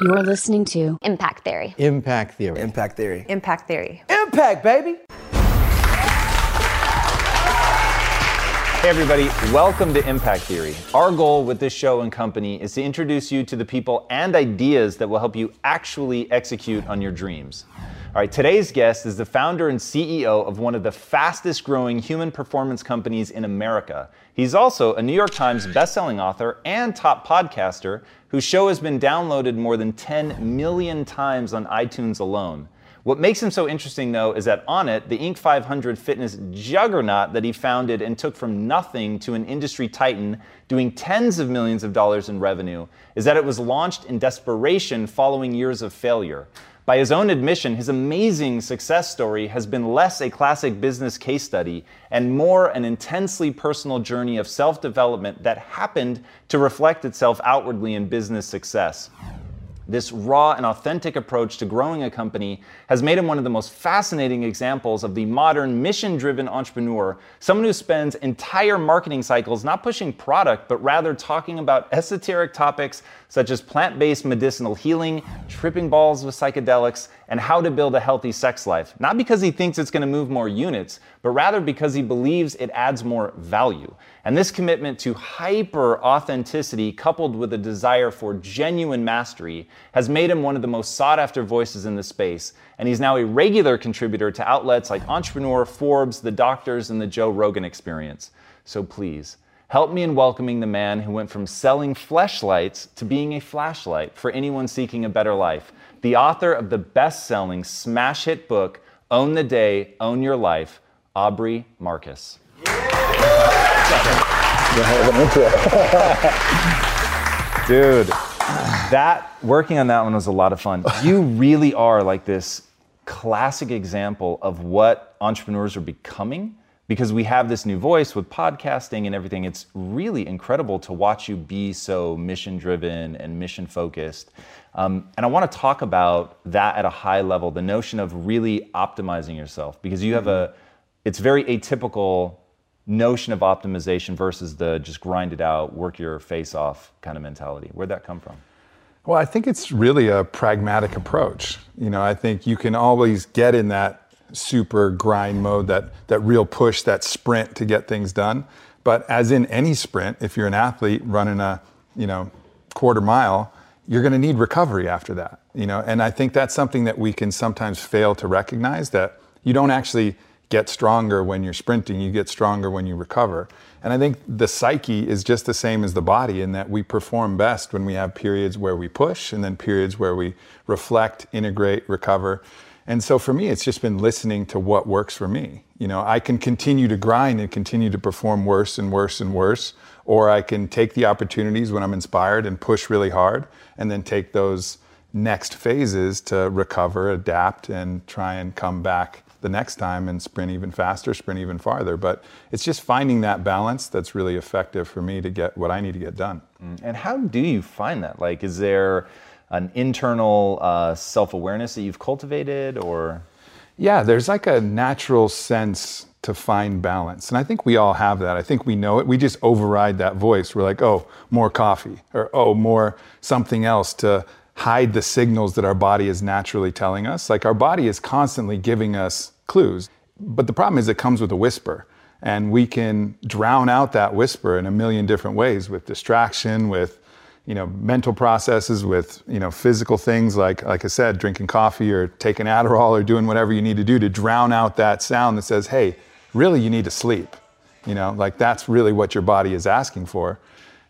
You're listening to Impact Theory. Impact Theory. Impact Theory. Impact Theory. Impact, baby. Hey, everybody, welcome to Impact Theory. Our goal with this show and company is to introduce you to the people and ideas that will help you actually execute on your dreams. All right, today's guest is the founder and CEO of one of the fastest growing human performance companies in America. He's also a New York Times bestselling author and top podcaster whose show has been downloaded more than 10 million times on iTunes alone. What makes him so interesting, though, is that Onnit, the Inc. 500 fitness juggernaut that he founded and took from nothing to an industry titan doing tens of millions of dollars in revenue, is that it was launched in desperation following years of failure. By his own admission, his amazing success story has been less a classic business case study and more an intensely personal journey of self development that happened to reflect itself outwardly in business success. This raw and authentic approach to growing a company has made him one of the most fascinating examples of the modern mission driven entrepreneur, someone who spends entire marketing cycles not pushing product, but rather talking about esoteric topics such as plant based medicinal healing, tripping balls with psychedelics, and how to build a healthy sex life. Not because he thinks it's going to move more units, but rather because he believes it adds more value. And this commitment to hyper authenticity, coupled with a desire for genuine mastery, has made him one of the most sought after voices in the space. And he's now a regular contributor to outlets like Entrepreneur, Forbes, The Doctors, and The Joe Rogan Experience. So please, help me in welcoming the man who went from selling fleshlights to being a flashlight for anyone seeking a better life. The author of the best selling smash hit book, Own the Day, Own Your Life, Aubrey Marcus. Dude, that working on that one was a lot of fun. You really are like this classic example of what entrepreneurs are becoming because we have this new voice with podcasting and everything. It's really incredible to watch you be so mission driven and mission focused. Um, and I want to talk about that at a high level the notion of really optimizing yourself because you have a, it's very atypical notion of optimization versus the just grind it out, work your face off kind of mentality? Where'd that come from? Well, I think it's really a pragmatic approach. You know, I think you can always get in that super grind mode, that that real push, that sprint to get things done. But as in any sprint, if you're an athlete running a, you know, quarter mile, you're going to need recovery after that. You know, and I think that's something that we can sometimes fail to recognize that you don't actually get stronger when you're sprinting, you get stronger when you recover. And I think the psyche is just the same as the body in that we perform best when we have periods where we push and then periods where we reflect, integrate, recover. And so for me, it's just been listening to what works for me. You know, I can continue to grind and continue to perform worse and worse and worse, or I can take the opportunities when I'm inspired and push really hard and then take those next phases to recover, adapt, and try and come back the next time and sprint even faster, sprint even farther. But it's just finding that balance that's really effective for me to get what I need to get done. Mm. And how do you find that? Like, is there an internal uh, self awareness that you've cultivated or? Yeah, there's like a natural sense to find balance. And I think we all have that. I think we know it. We just override that voice. We're like, oh, more coffee, or oh, more something else to hide the signals that our body is naturally telling us. Like our body is constantly giving us clues. But the problem is it comes with a whisper. And we can drown out that whisper in a million different ways with distraction, with you know, mental processes with, you know, physical things like, like I said, drinking coffee or taking Adderall or doing whatever you need to do to drown out that sound that says, hey, really you need to sleep. You know, like that's really what your body is asking for.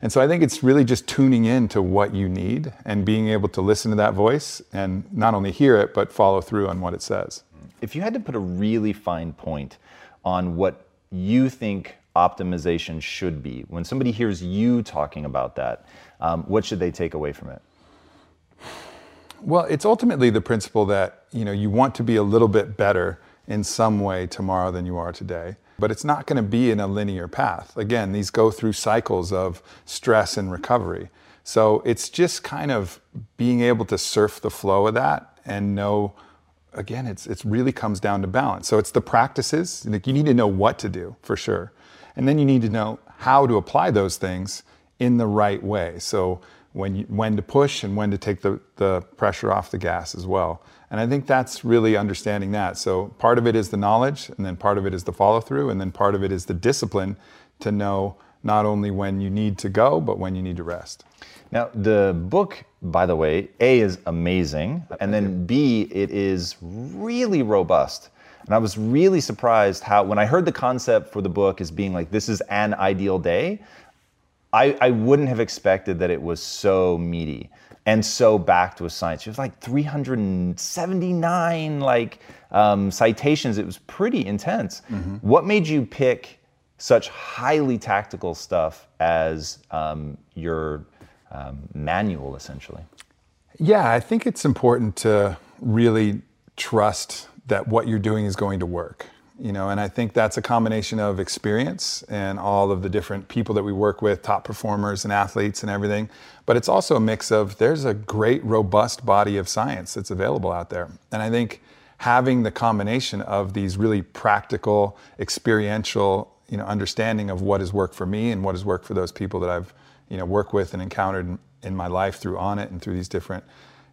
And so I think it's really just tuning in to what you need and being able to listen to that voice and not only hear it, but follow through on what it says. If you had to put a really fine point on what you think optimization should be, when somebody hears you talking about that, um, what should they take away from it? Well, it's ultimately the principle that you know you want to be a little bit better in some way tomorrow than you are today but it's not going to be in a linear path. Again, these go through cycles of stress and recovery. So it's just kind of being able to surf the flow of that and know again it's it really comes down to balance. So it's the practices, like you need to know what to do for sure. And then you need to know how to apply those things in the right way. So when you, when to push and when to take the, the pressure off the gas as well. And I think that's really understanding that. So part of it is the knowledge, and then part of it is the follow through, and then part of it is the discipline to know not only when you need to go, but when you need to rest. Now, the book, by the way, A is amazing, and then B, it is really robust. And I was really surprised how, when I heard the concept for the book as being like, this is an ideal day, I, I wouldn't have expected that it was so meaty and so backed with science. It was like 379 like um, citations. It was pretty intense. Mm-hmm. What made you pick such highly tactical stuff as um, your um, manual, essentially? Yeah, I think it's important to really trust that what you're doing is going to work you know and i think that's a combination of experience and all of the different people that we work with top performers and athletes and everything. But it's also a mix of there's a great robust body of science that's available out there. And i think having the combination of these really practical experiential you know understanding of what has worked for me and what has worked for those people that i've you know worked with and encountered in my life through Onnit and through these different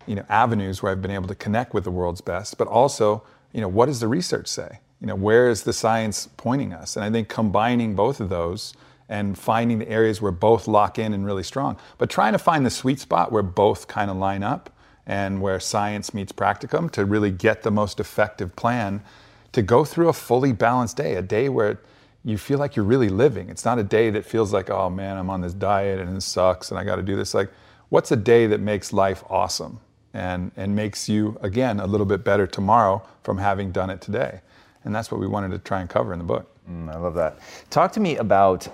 you know avenues where i've been able to connect with the world's best but also you know what does the research say you know, where is the science pointing us? And I think combining both of those and finding the areas where both lock in and really strong, but trying to find the sweet spot where both kind of line up and where science meets practicum to really get the most effective plan to go through a fully balanced day, a day where you feel like you're really living. It's not a day that feels like, oh man, I'm on this diet and it sucks and I got to do this. Like, what's a day that makes life awesome and, and makes you, again, a little bit better tomorrow from having done it today? And that's what we wanted to try and cover in the book. Mm, I love that. Talk to me about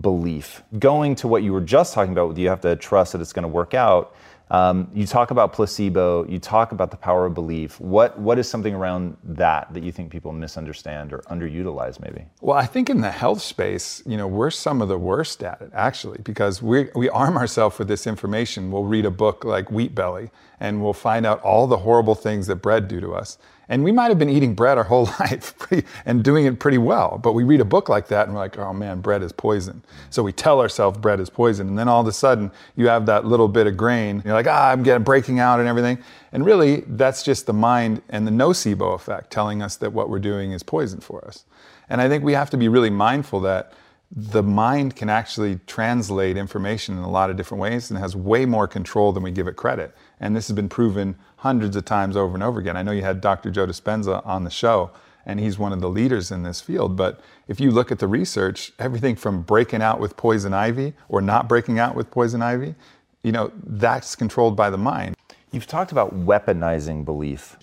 belief. Going to what you were just talking about, you have to trust that it's going to work out. Um, you talk about placebo. You talk about the power of belief. What what is something around that that you think people misunderstand or underutilize, maybe? Well, I think in the health space, you know, we're some of the worst at it actually, because we we arm ourselves with this information. We'll read a book like Wheat Belly, and we'll find out all the horrible things that bread do to us, and we might have been eating bread our whole life pretty, and doing it pretty well. But we read a book like that and we're like, oh man, bread is poison. So we tell ourselves bread is poison. And then all of a sudden you have that little bit of grain. You're like, ah, I'm getting breaking out and everything. And really, that's just the mind and the nocebo effect telling us that what we're doing is poison for us. And I think we have to be really mindful that the mind can actually translate information in a lot of different ways and has way more control than we give it credit. And this has been proven hundreds of times over and over again. I know you had Dr. Joe Dispenza on the show, and he's one of the leaders in this field. But if you look at the research, everything from breaking out with poison ivy or not breaking out with poison ivy, you know, that's controlled by the mind. You've talked about weaponizing belief,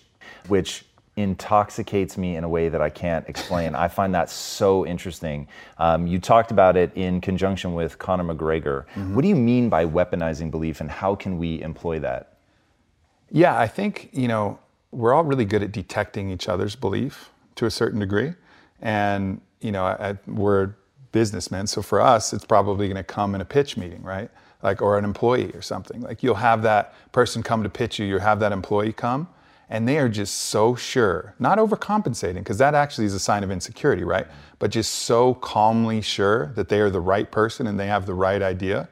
which intoxicates me in a way that I can't explain. I find that so interesting. Um, you talked about it in conjunction with Conor McGregor. Mm-hmm. What do you mean by weaponizing belief, and how can we employ that? Yeah, I think you know we're all really good at detecting each other's belief to a certain degree, and you know I, we're businessmen, so for us, it's probably going to come in a pitch meeting, right? Like or an employee or something. Like you'll have that person come to pitch you, you'll have that employee come and they are just so sure, not overcompensating, because that actually is a sign of insecurity, right? But just so calmly sure that they are the right person and they have the right idea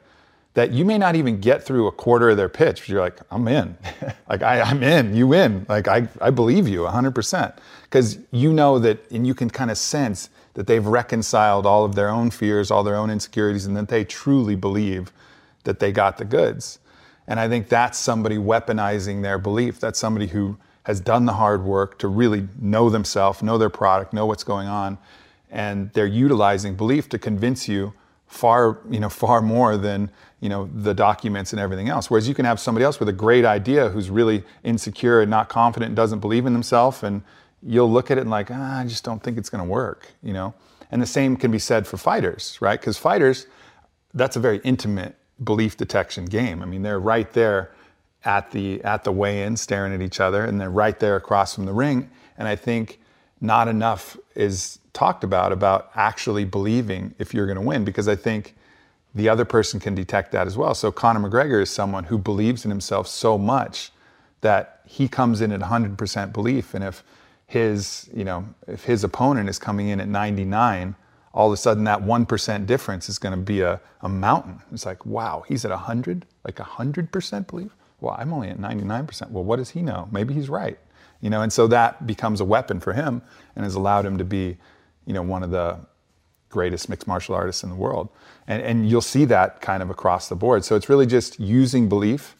that you may not even get through a quarter of their pitch, but you're like, I'm in. like, I, am in, you win. Like, I, I believe you 100%. Because you know that, and you can kind of sense that they've reconciled all of their own fears, all their own insecurities, and that they truly believe that they got the goods. And I think that's somebody weaponizing their belief. That's somebody who has done the hard work to really know themselves, know their product, know what's going on, and they're utilizing belief to convince you far, you know, far more than you know the documents and everything else. Whereas you can have somebody else with a great idea who's really insecure and not confident and doesn't believe in themselves, and you'll look at it and like, ah, I just don't think it's going to work, you know. And the same can be said for fighters, right? Because fighters, that's a very intimate belief detection game. I mean, they're right there at the at the weigh-in, staring at each other, and they're right there across from the ring. And I think not enough is talked about about actually believing if you're going to win, because I think the other person can detect that as well. So Conor McGregor is someone who believes in himself so much that he comes in at 100% belief, and if his you know if his opponent is coming in at 99 all of a sudden that 1% difference is going to be a, a mountain it's like wow he's at 100 like 100% belief well i'm only at 99% well what does he know? Maybe he's right you know? And so that becomes a weapon for him and has allowed him to be you know one of the greatest mixed martial artists in the world. And, and you'll see that kind of across the board. So it's really just using belief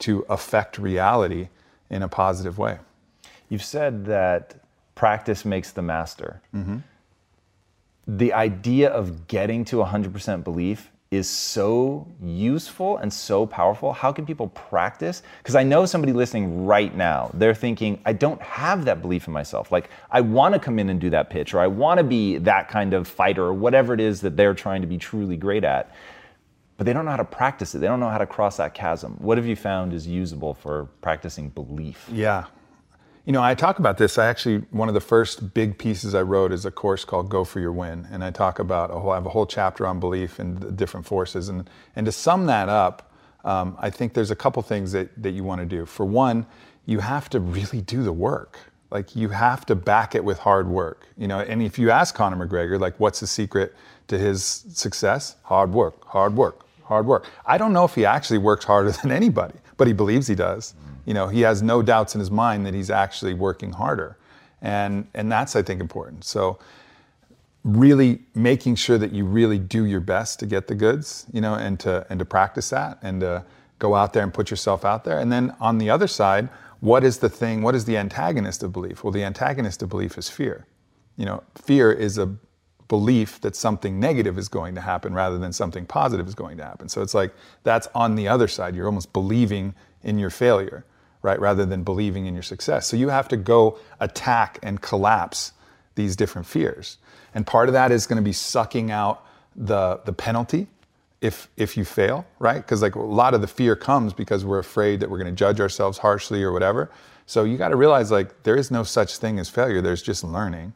to affect reality in a positive way. You've said that practice makes the master. Mm-hmm. The idea of getting to 100% belief is so useful and so powerful. How can people practice? Because I know somebody listening right now, they're thinking, I don't have that belief in myself. Like, I want to come in and do that pitch, or I want to be that kind of fighter, or whatever it is that they're trying to be truly great at. But they don't know how to practice it. They don't know how to cross that chasm. What have you found is usable for practicing belief? Yeah, you know, I talk about this. I actually, one of the first big pieces I wrote is a course called Go for Your Win. And I talk about, a whole, I have a whole chapter on belief and the different forces. And, and to sum that up, um, I think there's a couple things that, that you want to do. For one, you have to really do the work. Like you have to back it with hard work. You know, and if you ask Conor McGregor, like, what's the secret to his success? Hard work, hard work, hard work. I don't know if he actually works harder than anybody, but he believes he does you know, he has no doubts in his mind that he's actually working harder. And, and that's, I think, important. So, really making sure that you really do your best to get the goods, you know, and to, and to practice that and to go out there and put yourself out there. And then on the other side, what is the thing, what is the antagonist of belief? Well, the antagonist of belief is fear. You know, fear is a belief that something negative is going to happen rather than something positive is going to happen. So it's like that's on the other side. You're almost believing in your failure right? Rather than believing in your success. So you have to go attack and collapse these different fears. And part of that is going to be sucking out the, the penalty if, if you fail, right? Because like a lot of the fear comes because we're afraid that we're going to judge ourselves harshly or whatever. So you got to realize like there is no such thing as failure. There's just learning,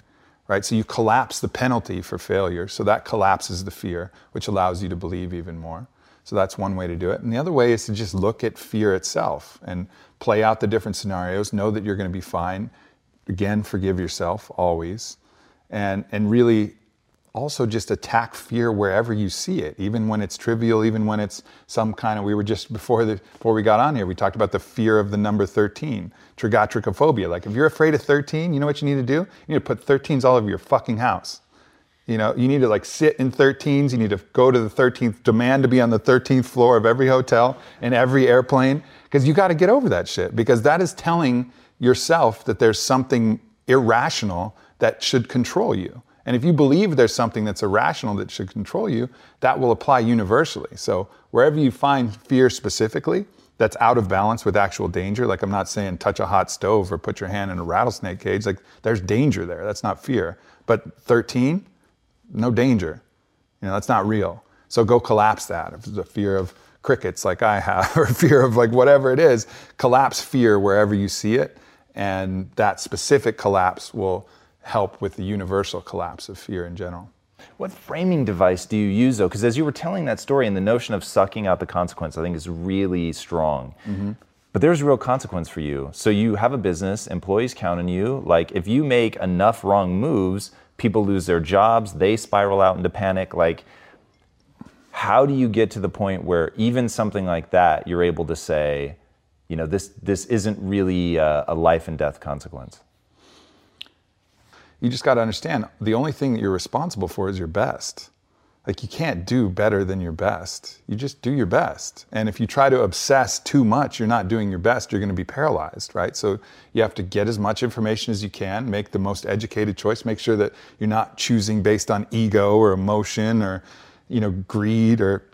right? So you collapse the penalty for failure. So that collapses the fear, which allows you to believe even more. So that's one way to do it. And the other way is to just look at fear itself and play out the different scenarios, know that you're going to be fine. Again, forgive yourself always. And, and really also just attack fear wherever you see it, even when it's trivial, even when it's some kind of, we were just before the, before we got on here, we talked about the fear of the number 13, trigotricophobia. Like if you're afraid of 13, you know what you need to do? You need to put 13s all over your fucking house. You know, you need to like sit in 13s. You need to go to the 13th, demand to be on the 13th floor of every hotel and every airplane, because you got to get over that shit. Because that is telling yourself that there's something irrational that should control you. And if you believe there's something that's irrational that should control you, that will apply universally. So wherever you find fear specifically, that's out of balance with actual danger. Like I'm not saying touch a hot stove or put your hand in a rattlesnake cage. Like there's danger there. That's not fear. But 13, no danger. You know, that's not real. So go collapse that. If a fear of crickets like I have, or fear of like whatever it is, collapse fear wherever you see it. And that specific collapse will help with the universal collapse of fear in general. What framing device do you use though? Because as you were telling that story, and the notion of sucking out the consequence, I think is really strong. Mm-hmm. But there's a real consequence for you. So you have a business, employees count on you. Like if you make enough wrong moves, people lose their jobs, they spiral out into panic. Like, how do you get to the point where even something like that, you're able to say, you know, this, this isn't really a, a life and death consequence? You just got to understand the only thing that you're responsible for is your best. like you can't do better than your best. You just do your best. And if you try to obsess too much, you're not doing your best. You're going to be paralyzed, right? So you have to get as much information as you can, make the most educated choice, make sure that you're not choosing based on ego or emotion or, you know, greed or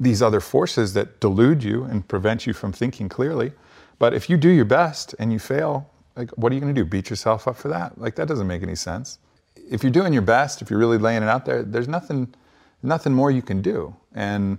these other forces that delude you and prevent you from thinking clearly. But if you do your best and you fail, like what are you going to do? Beat yourself up for that? Like that doesn't make any sense. If you're doing your best, if you're really laying it out there, there's nothing nothing more you can do. And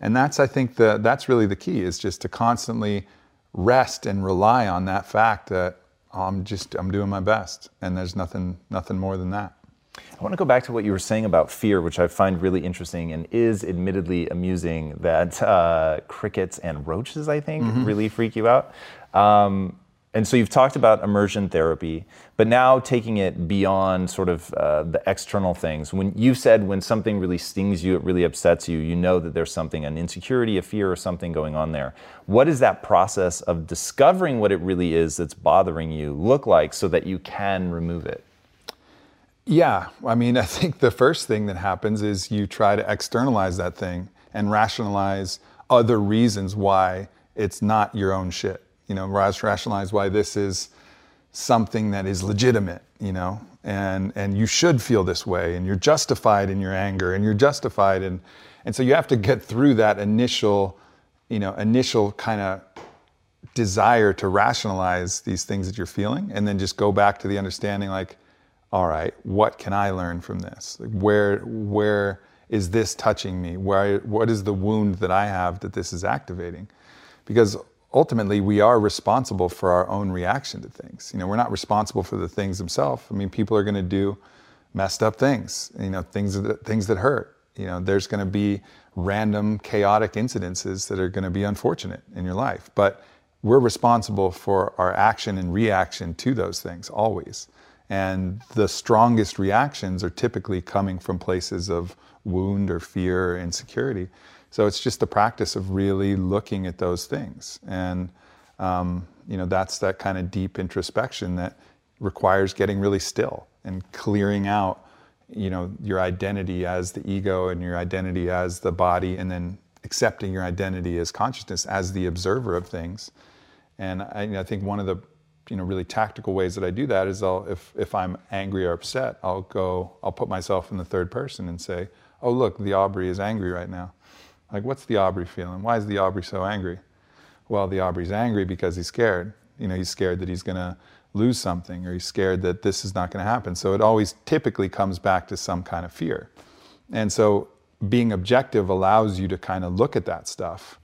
and that's I think the that's really the key is just to constantly rest and rely on that fact that I'm just I'm doing my best and there's nothing nothing more than that. I want to go back to what you were saying about fear, which I find really interesting and is admittedly amusing that uh, crickets and roaches, I think, mm-hmm. really freak you out. Um, and so you've talked about immersion therapy, but now taking it beyond sort of uh, the external things. When you said when something really stings you, it really upsets you, you know that there's something, an insecurity, a fear, or something going on there. What is that process of discovering what it really is that's bothering you look like so that you can remove it? Yeah, I mean, I think the first thing that happens is you try to externalize that thing and rationalize other reasons why it's not your own shit you know, rationalize why this is something that is legitimate, you know, and and you should feel this way, and you're justified in your anger, and you're justified in, and so you have to get through that initial, you know, initial kind of desire to rationalize these things that you're feeling, and then just go back to the understanding, like, all right, what can I learn from this? Like where where is this touching me? Where what is the wound that I have that this is activating? Because ultimately we are responsible for our own reaction to things. You know, we're not responsible for the things themselves. I mean, people are going to do messed up things. You know, things that things that hurt. You know, there's going to be random chaotic incidences that are going to be unfortunate in your life, but we're responsible for our action and reaction to those things always. And the strongest reactions are typically coming from places of wound or fear or insecurity. So it's just the practice of really looking at those things. And, um, you know, that's that kind of deep introspection that requires getting really still and clearing out, you know, your identity as the ego and your identity as the body, and then accepting your identity as consciousness, as the observer of things. And I, I think one of the you know really tactical ways that I do that is I'll if if I'm angry or upset, I'll go I'll put myself in the third person and say, "Oh look, the Aubrey is angry right now." Like, what's the Aubrey feeling? Why is the Aubrey so angry? Well, the Aubrey's angry because he's scared. You know, he's scared that he's going to lose something or he's scared that this is not going to happen. So it always typically comes back to some kind of fear. And so being objective allows you to kind of look at that stuff.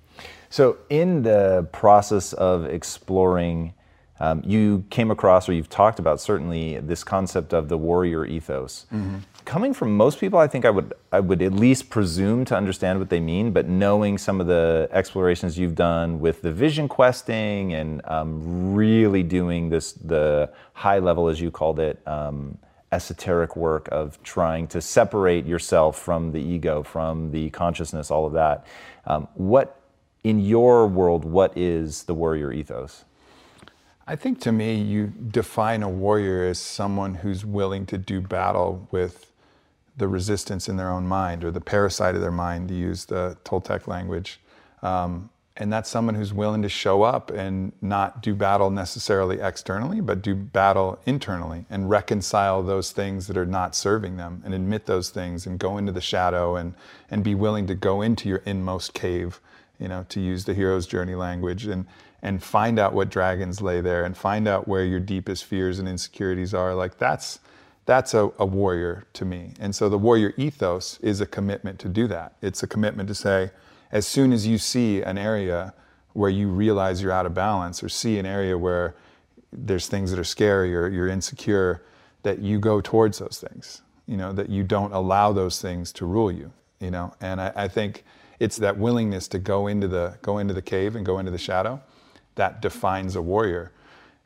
So, in the process of exploring, um, you came across, or you've talked about certainly, this concept of the warrior ethos. Mm-hmm coming from most people, I think I would I would at least presume to understand what they mean. But knowing some of the explorations you've done with the vision questing and um, really doing this the high level, as you called it, um, esoteric work of trying to separate yourself from the ego, from the consciousness, all of that. Um, what in your world, what is the warrior ethos? I think to me, you define a warrior as someone who's willing to do battle with the resistance in their own mind or the parasite of their mind, to use the Toltec language. Um, and that's someone who's willing to show up and not do battle necessarily externally, but do battle internally and reconcile those things that are not serving them and admit those things and go into the shadow and, and be willing to go into your inmost cave, you know, to use the hero's journey language and, and find out what dragons lay there and find out where your deepest fears and insecurities are. Like that's, that's a, a, warrior to me. And so the warrior ethos is a commitment to do that. It's a commitment to say, as soon as you see an area where you realize you're out of balance or see an area where there's things that are scary or you're insecure, that you go towards those things, you know, that you don't allow those things to rule you, you know. And I, I think it's that willingness to go into the go into the cave and go into the shadow that defines a warrior.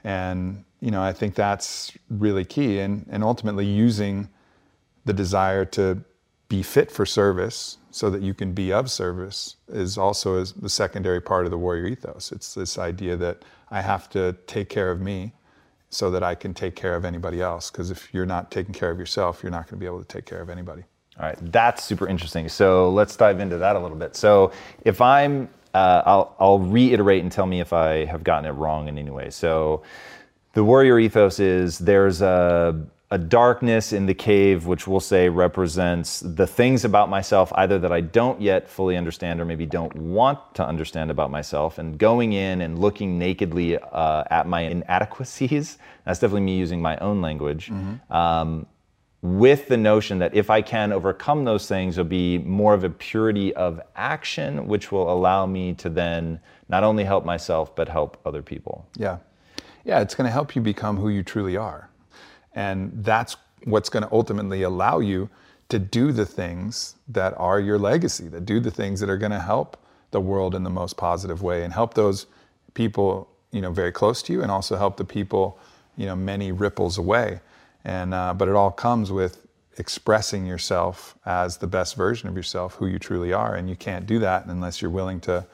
And you know, I think that's really key. And, and ultimately, using the desire to be fit for service so that you can be of service is also is the secondary part of the warrior ethos. It's this idea that I have to take care of me so that I can take care of anybody else. Because if you're not taking care of yourself, you're not going to be able to take care of anybody. All right, that's super interesting. So let's dive into that a little bit. So if I'm, uh, I'll, I'll reiterate and tell me if I have gotten it wrong in any way. So the warrior ethos is there's a, a darkness in the cave, which we'll say represents the things about myself either that I don't yet fully understand or maybe don't want to understand about myself. And going in and looking nakedly uh, at my inadequacies, that's definitely me using my own language. Um, with the notion that if I can overcome those things, there'll be more of a purity of action, which will allow me to then not only help myself, but help other people. Yeah. Yeah, it's going to help you become who you truly are. And that's what's going to ultimately allow you to do the things that are your legacy, that do the things that are going to help the world in the most positive way and help those people, you know, very close to you and also help the people, you know, many ripples away. And uh, but it all comes with expressing yourself as the best version of yourself, who you truly are, and you can't do that unless you're willing to,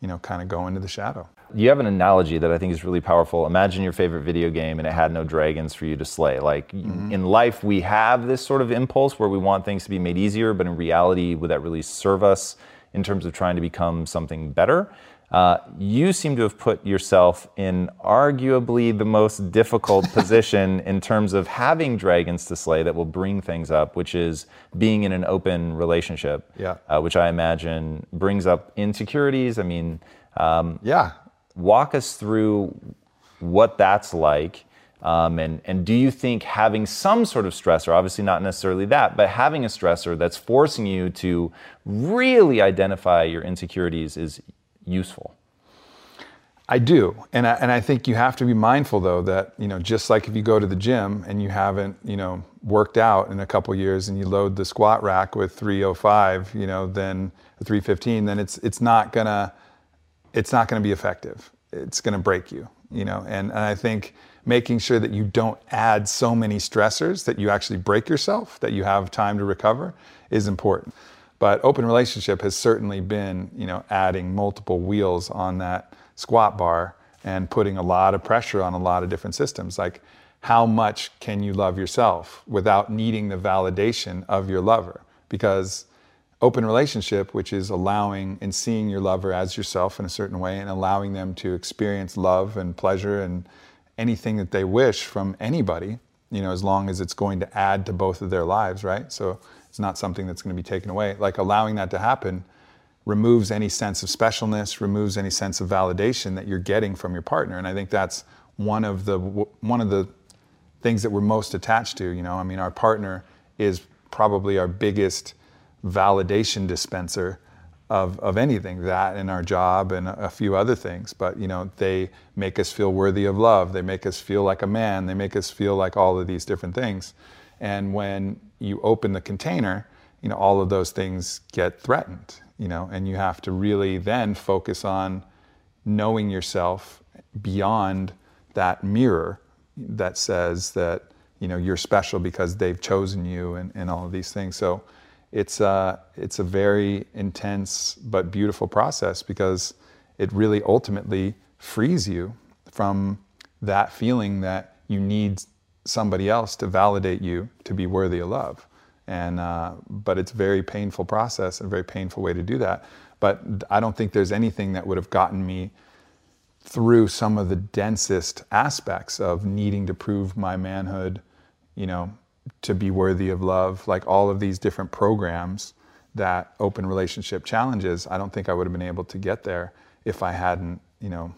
you know, kind of go into the shadow. You have an analogy that I think is really powerful. Imagine your favorite video game and it had no dragons for you to slay. Like mm-hmm. in life, we have this sort of impulse where we want things to be made easier, but in reality, would that really serve us in terms of trying to become something better? Uh, you seem to have put yourself in arguably the most difficult position in terms of having dragons to slay that will bring things up, which is being in an open relationship, Yeah. uh, which I imagine brings up insecurities. I mean, um, Yeah. walk us through what that's like. Um, and, and do you think having some sort of stressor, obviously not necessarily that, but having a stressor that's forcing you to really identify your insecurities is useful? I do, and I, and I think you have to be mindful though that you know just like if you go to the gym and you haven't you know worked out in a couple years and you load the squat rack with 305, you know, then 315, then it's it's not gonna it's not gonna be effective. It's gonna break you, you know, and, and I think making sure that you don't add so many stressors that you actually break yourself, that you have time to recover, is important. But open relationship has certainly been, you know, adding multiple wheels on that squat bar and putting a lot of pressure on a lot of different systems. Like, how much can you love yourself without needing the validation of your lover? Because open relationship, which is allowing and seeing your lover as yourself in a certain way and allowing them to experience love and pleasure and anything that they wish from anybody, you know, as long as it's going to add to both of their lives, right? So it's not something that's going to be taken away. Like allowing that to happen removes any sense of specialness, removes any sense of validation that you're getting from your partner. And I think that's one of the one of the things that we're most attached to. You know, I mean, our partner is probably our biggest validation dispenser of, of anything that and our job and a few other things but you know they make us feel worthy of love they make us feel like a man they make us feel like all of these different things and when you open the container you know all of those things get threatened you know and you have to really then focus on knowing yourself beyond that mirror that says that you know you're special because they've chosen you and, and all of these things. So it's a, it's a very intense but beautiful process because it really ultimately frees you from that feeling that you need somebody else to validate you to be worthy of love. And uh, but it's a very painful process and a very painful way to do that. But i don't think there's anything that would have gotten me through some of the densest aspects of needing to prove my manhood you know to be worthy of love, like all of these different programs that open relationship challenges, I don't think I would have been able to get there if I hadn't, you know,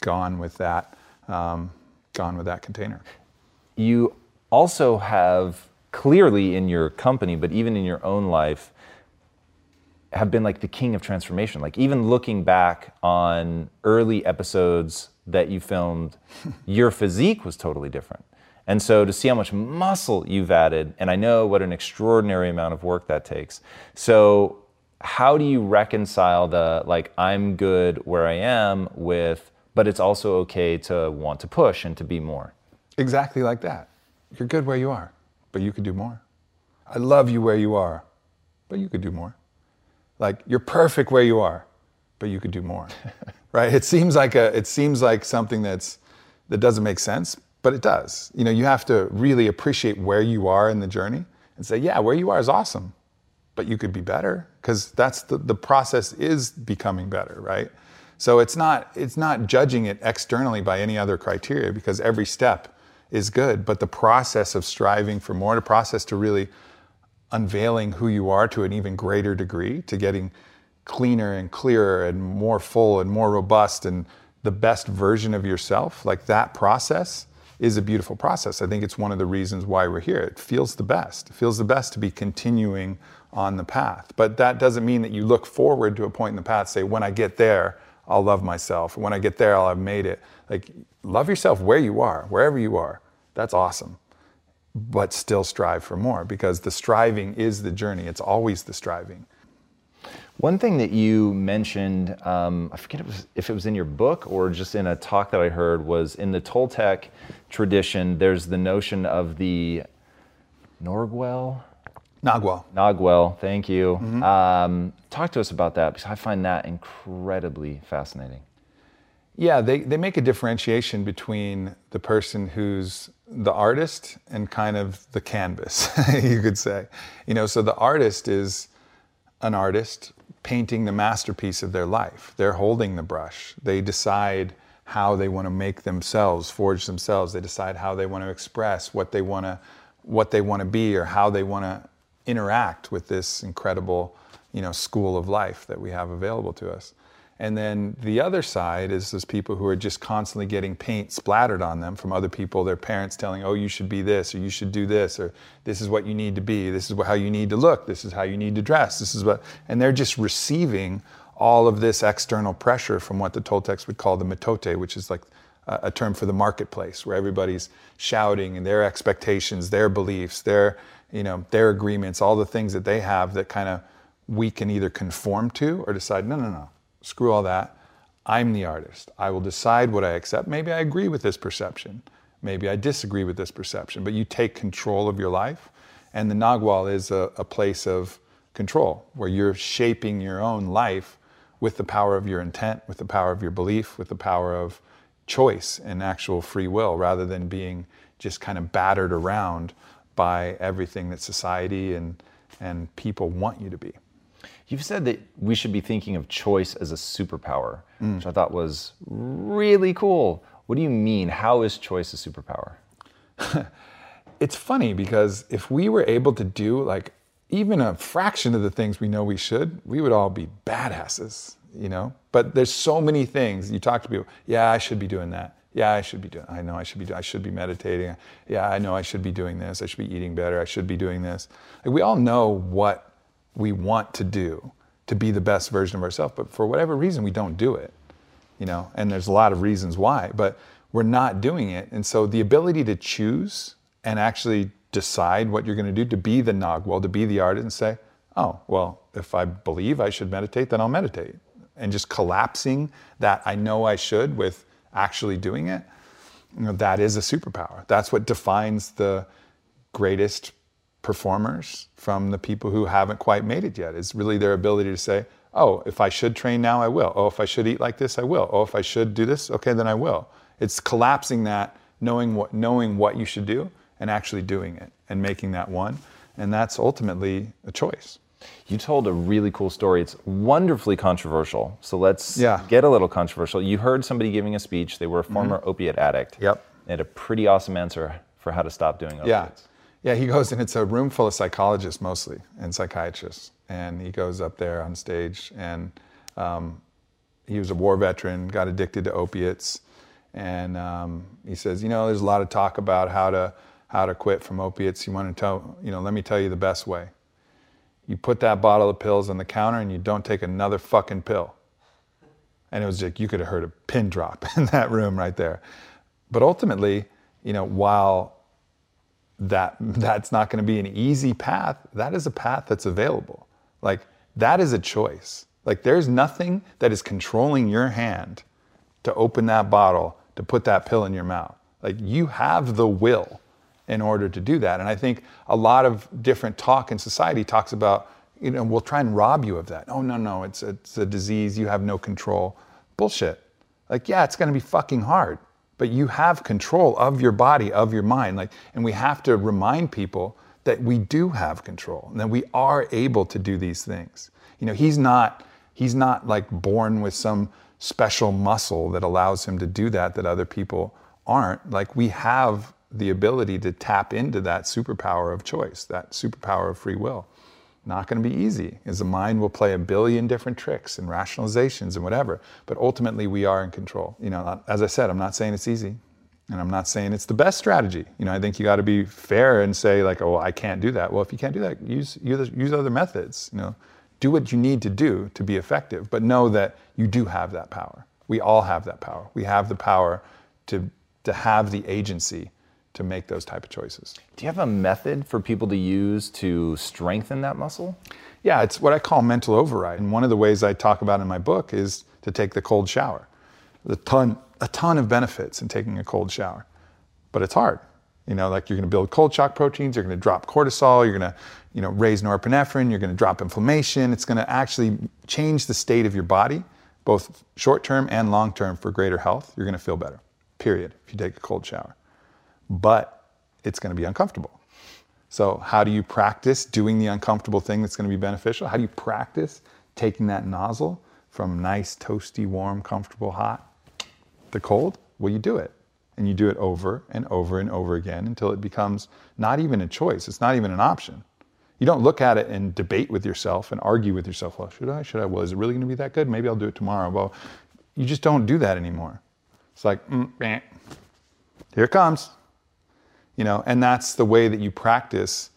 gone with that, um, gone with that container. You also have clearly in your company, but even in your own life, have been like the king of transformation. Like even looking back on early episodes that you filmed, your physique was totally different. And so to see how much muscle you've added, and I know what an extraordinary amount of work that takes. So how do you reconcile the like I'm good where I am with, but it's also okay to want to push and to be more? Exactly like that. You're good where you are, but you could do more. I love you where you are, but you could do more. Like you're perfect where you are, but you could do more. right? It seems like a it seems like something that's that doesn't make sense, but it does. You know, you have to really appreciate where you are in the journey and say, yeah, where you are is awesome, but you could be better because that's the, the process is becoming better, right? So it's not it's not judging it externally by any other criteria because every step is good, but the process of striving for more, the process to really unveiling who you are to an even greater degree, to getting cleaner and clearer and more full and more robust and the best version of yourself, like that process is a beautiful process. I think it's one of the reasons why we're here. It feels the best. It feels the best to be continuing on the path. But that doesn't mean that you look forward to a point in the path, say, when I get there, I'll love myself. When I get there, I'll have made it. Like, love yourself where you are, wherever you are. That's awesome. But still strive for more because the striving is the journey. It's always the striving. One thing that you mentioned, um, I forget it was, if it was in your book or just in a talk that I heard, was in the Toltec tradition, there's the notion of the Norgwell. Nagual. Nagual, thank you. Mm-hmm. Um, talk to us about that because I find that incredibly fascinating. Yeah, they, they make a differentiation between the person who's the artist and kind of the canvas, you could say. You know, so the artist is an artist painting the masterpiece of their life. They're holding the brush. They decide how they want to make themselves, forge themselves. They decide how they want to express what they want to what they want to be or how they want to interact with this incredible, you know, school of life that we have available to us. And then the other side is those people who are just constantly getting paint splattered on them from other people, their parents telling, oh, you should be this, or you should do this, or this is what you need to be, this is how you need to look, this is how you need to dress, this is what, and they're just receiving all of this external pressure from what the Toltecs would call the mitote, which is like a term for the marketplace, where everybody's shouting and their expectations, their beliefs, their, you know, their agreements, all the things that they have that kind of we can either conform to or decide, no, no, no, screw all that. I'm the artist. I will decide what I accept. Maybe I agree with this perception. Maybe I disagree with this perception, but you take control of your life. And the Nagual is a, a place of control where you're shaping your own life with the power of your intent, with the power of your belief, with the power of choice and actual free will rather than being just kind of battered around by everything that society and, and people want you to be. You've said that we should be thinking of choice as a superpower, mm. which I thought was really cool. What do you mean? How is choice a superpower? it's funny because if we were able to do like even a fraction of the things we know we should, we would all be badasses, you know? But there's so many things. You talk to people, yeah, I should be doing that. Yeah, I should be doing. I know I should be. I should be meditating. Yeah, I know I should be doing this. I should be eating better. I should be doing this. Like we all know what we want to do to be the best version of ourselves, but for whatever reason, we don't do it. You know, and there's a lot of reasons why, but we're not doing it. And so the ability to choose and actually decide what you're going to do, to be the Nagual, to be the artist, and say, oh, well, if I believe I should meditate, then I'll meditate. And just collapsing that I know I should with actually doing it, you know, that is a superpower. That's what defines the greatest performers from the people who haven't quite made it yet is really their ability to say, oh, if I should train now, I will. Oh, if I should eat like this, I will. Oh, if I should do this, okay, then I will. It's collapsing that, knowing what, knowing what you should do and actually doing it and making that one. And that's ultimately a choice. You told a really cool story. It's wonderfully controversial. So let's yeah. get a little controversial. You heard somebody giving a speech. They were a former mm-hmm. opiate addict. Yep. They had a pretty awesome answer for how to stop doing opiates. Yeah. Yeah, he goes and it's a room full of psychologists mostly and psychiatrists. And he goes up there on stage and um, he was a war veteran, got addicted to opiates. And um, he says, you know, there's a lot of talk about how to how to quit from opiates. You want to tell, you know, let me tell you the best way. You put that bottle of pills on the counter and you don't take another fucking pill. And it was like you could have heard a pin drop in that room right there. But ultimately, you know, while that that's not going to be an easy path. That is a path that's available. Like that is a choice. Like there's nothing that is controlling your hand to open that bottle, to put that pill in your mouth. Like you have the will in order to do that. And I think a lot of different talk in society talks about, you know, we'll try and rob you of that. Oh no, no, it's it's a disease, you have no control. Bullshit. Like, yeah, it's gonna be fucking hard but you have control of your body, of your mind. Like, and we have to remind people that we do have control and that we are able to do these things. You know, he's not he's not like born with some special muscle that allows him to do that that other people aren't. Like we have the ability to tap into that superpower of choice, that superpower of free will. Not going to be easy, as the mind will play a billion different tricks and rationalizations and whatever. But ultimately, we are in control. You know, as I said, I'm not saying it's easy. And I'm not saying it's the best strategy. You know, I think you got to be fair and say like, oh, I can't do that. Well, if you can't do that, use use, other methods. You know, do what you need to do to be effective, but know that you do have that power. We all have that power. We have the power to to have the agency to make those type of choices. Do you have a method for people to use to strengthen that muscle? Yeah, it's what I call mental override. And one of the ways I talk about in my book is to take the cold shower. The ton a ton of benefits in taking a cold shower, but it's hard. You know, like you're going to build cold shock proteins, you're going to drop cortisol, you're going to, you know, raise norepinephrine, you're going to drop inflammation. It's going to actually change the state of your body, both short term and long term, for greater health. You're going to feel better. Period. If you take a cold shower, but it's going to be uncomfortable. So, how do you practice doing the uncomfortable thing that's going to be beneficial? How do you practice taking that nozzle from nice, toasty, warm, comfortable, hot to cold, well, you do it. And you do it over and over and over again until it becomes not even a choice. It's not even an option. You don't look at it and debate with yourself and argue with yourself. Well, should I? Should I? Well, is it really going to be that good? Maybe I'll do it tomorrow. Well, you just don't do that anymore. It's like, mm, here it comes. You know, and that's the way that you practice.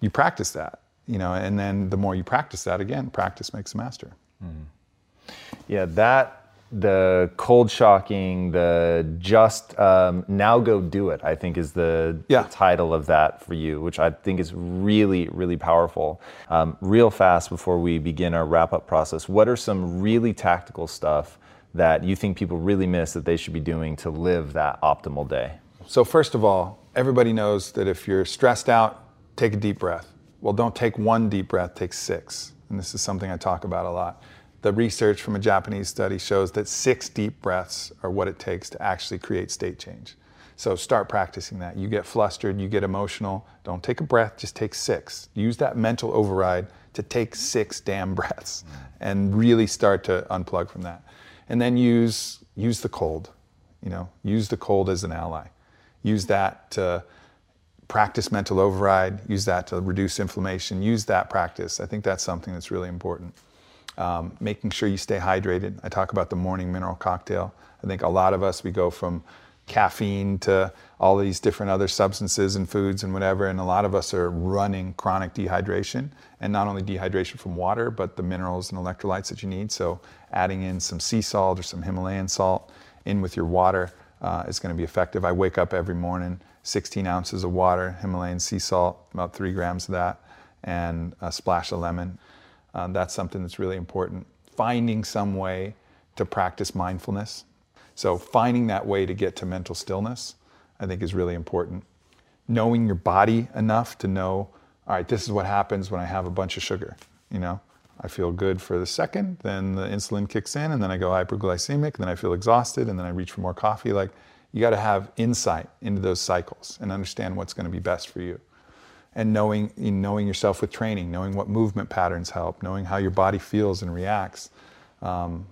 You practice that. You know, and then the more you practice that, again, practice makes a master. Mm. Yeah, that the cold shocking, the just um, now go do it, I think is the, yeah. the, title of that for you, which I think is really, really powerful. Um, real fast before we begin our wrap up process, what are some really tactical stuff that you think people really miss that they should be doing to live that optimal day? So, first of all, everybody knows that if you're stressed out, take a deep breath. Well, don't take one deep breath, take six. And this is something I talk about a lot the research from a Japanese study shows that six deep breaths are what it takes to actually create state change. So start practicing that. You get flustered, you get emotional. Don't take a breath, just take six. Use that mental override to take six damn breaths and really start to unplug from that. And then use use the cold. You know, use the cold as an ally. Use that to practice mental override, use that to reduce inflammation, use that practice. I think that's something that's really important. Um, making sure you stay hydrated. I talk about the morning mineral cocktail. I think a lot of us, we go from caffeine to all these different other substances and foods and whatever, and a lot of us are running chronic dehydration, and not only dehydration from water, but the minerals and electrolytes that you need. So adding in some sea salt or some Himalayan salt in with your water uh, is going to be effective. I wake up every morning, 16 ounces of water, Himalayan sea salt, about three grams of that, and a splash of lemon. Um, that's something that's really important. Finding some way to practice mindfulness. So, finding that way to get to mental stillness, I think, is really important. Knowing your body enough to know, all right, this is what happens when I have a bunch of sugar. You know, I feel good for the second, then the insulin kicks in, and then I go hyperglycemic, then I feel exhausted, and then I reach for more coffee. Like, you got to have insight into those cycles and understand what's going to be best for you and knowing, knowing yourself with training, knowing what movement patterns help, knowing how your body feels and reacts. Um,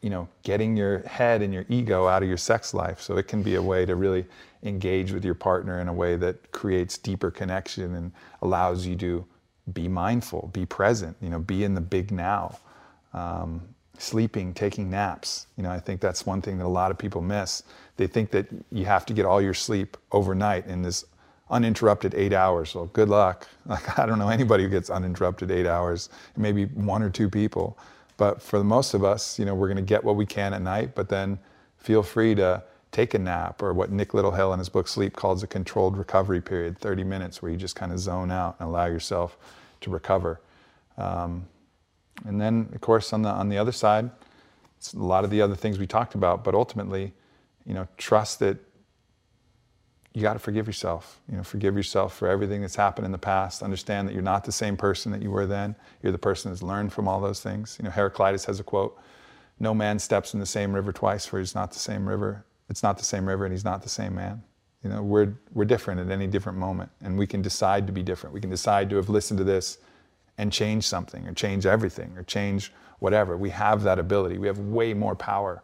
you know, getting your head and your ego out of your sex life. So it can be a way to really engage with your partner in a way that creates deeper connection and allows you to be mindful, be present, you know, be in the big now. Um, sleeping, taking naps. You know, I think that's one thing that a lot of people miss. They think that you have to get all your sleep overnight in this uninterrupted eight hours. Well, good luck. Like, I don't know anybody who gets uninterrupted eight hours, maybe one or two people. But for the most of us, you know, we're going to get what we can at night, but then feel free to take a nap or what Nick Littlehales in his book Sleep calls a controlled recovery period, 30 minutes where you just kind of zone out and allow yourself to recover. Um, and then, of course, on the, on the other side, it's a lot of the other things we talked about, but ultimately, you know, trust that you got to forgive yourself. You know, forgive yourself for everything that's happened in the past. Understand that you're not the same person that you were then. You're the person that's learned from all those things. You know, Heraclitus has a quote: "No man steps in the same river twice, for he's not the same river. It's not the same river, and he's not the same man." You know, we're we're different at any different moment, and we can decide to be different. We can decide to have listened to this and change something, or change everything, or change whatever. We have that ability. We have way more power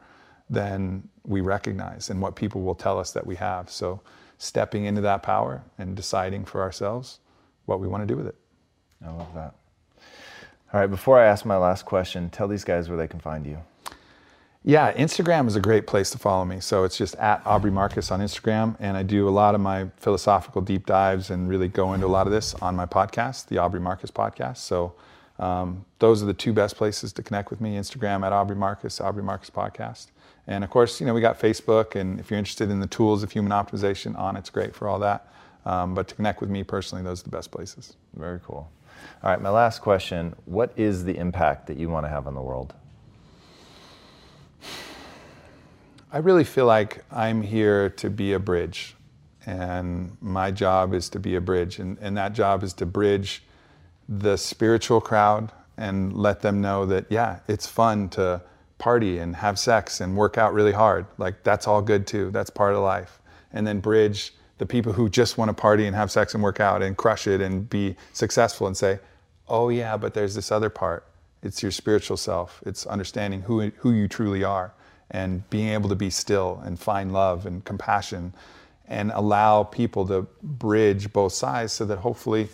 than we recognize, and what people will tell us that we have. So, stepping into that power and deciding for ourselves what we want to do with it. I love that. All right, before I ask my last question, tell these guys where they can find you. Yeah, Instagram is a great place to follow me. So it's just at Aubrey Marcus on Instagram. And I do a lot of my philosophical deep dives and really go into a lot of this on my podcast, the Aubrey Marcus podcast. So um, those are the two best places to connect with me Instagram at Aubrey Marcus, Aubrey Marcus podcast. And of course, you know, we got Facebook. And if you're interested in the tools of human optimization, Onnit's great for all that. Um, but to connect with me personally, those are the best places. Very cool. All right, my last question What is the impact that you want to have on the world? I really feel like I'm here to be a bridge. And my job is to be a bridge. And, and that job is to bridge the spiritual crowd and let them know that, yeah, it's fun to party and have sex and work out really hard. Like, that's all good too. That's part of life. And then bridge the people who just want to party and have sex and work out and crush it and be successful and say, oh, yeah, but there's this other part. It's your spiritual self, it's understanding who, who you truly are and being able to be still and find love and compassion and allow people to bridge both sides so that hopefully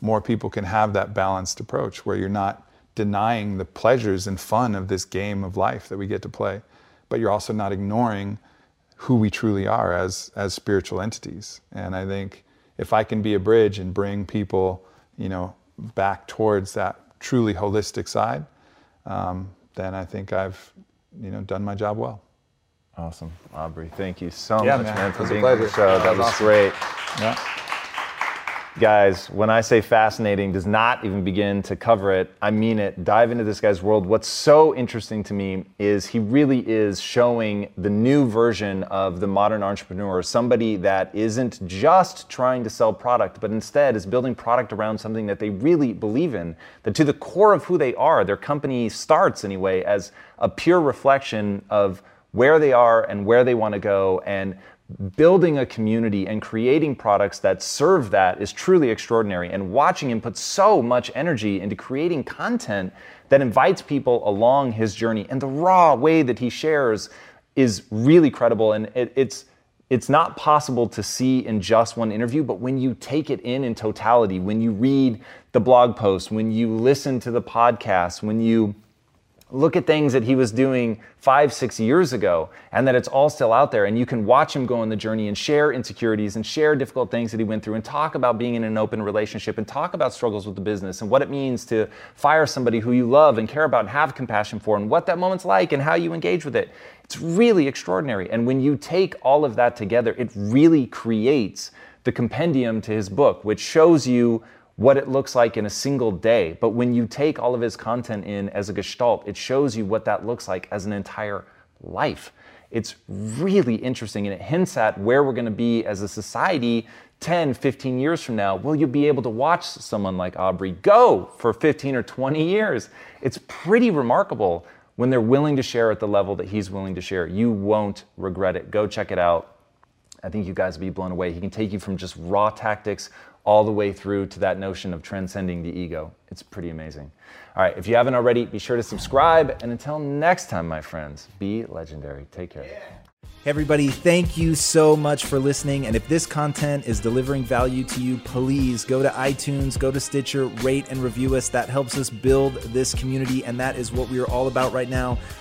more people can have that balanced approach where you're not denying the pleasures and fun of this game of life that we get to play, but you're also not ignoring who we truly are as as spiritual entities. And I think if I can be a bridge and bring people, you know, back towards that truly holistic side, um, then I think I've you know, done my job well. Awesome. Aubrey, thank you so yeah, much, man, man, for being on the show. That, that was, awesome. great. Yeah. Guys, when I say fascinating does not even begin to cover it, I mean it. Dive into this guy's world. What's so interesting to me is he really is showing the new version of the modern entrepreneur, somebody that isn't just trying to sell product, but instead is building product around something that they really believe in, that to the core of who they are, their company starts anyway as a pure reflection of where they are and where they want to go and building a community and creating products that serve that is truly extraordinary. And watching him put so much energy into creating content that invites people along his journey and the raw way that he shares is really credible. And it, it's it's not possible to see in just one interview, but when you take it in in totality, when you read the blog post, when you listen to the podcast, when you look at things that he was doing five, six years ago, and that it's all still out there. And you can watch him go on the journey and share insecurities and share difficult things that he went through and talk about being in an open relationship and talk about struggles with the business and what it means to fire somebody who you love and care about and have compassion for and what that moment's like and how you engage with it. It's really extraordinary. And when you take all of that together, it really creates the compendium to his book, which shows you what it looks like in a single day. But when you take all of his content in as a gestalt, it shows you what that looks like as an entire life. It's really interesting and it hints at where we're going to be as a society 10, 15 years from now. Will you be able to watch someone like Aubrey go for 15 or 20 years? It's pretty remarkable when they're willing to share at the level that he's willing to share. You won't regret it. Go check it out. I think you guys will be blown away. He can take you from just raw tactics all the way through to that notion of transcending the ego. It's pretty amazing. All right, if you haven't already, be sure to subscribe. And until next time, my friends, be legendary. Take care. Hey everybody, thank you so much for listening. And if this content is delivering value to you, please go to iTunes, go to Stitcher, rate and review us. That helps us build this community. And that is what we are all about right now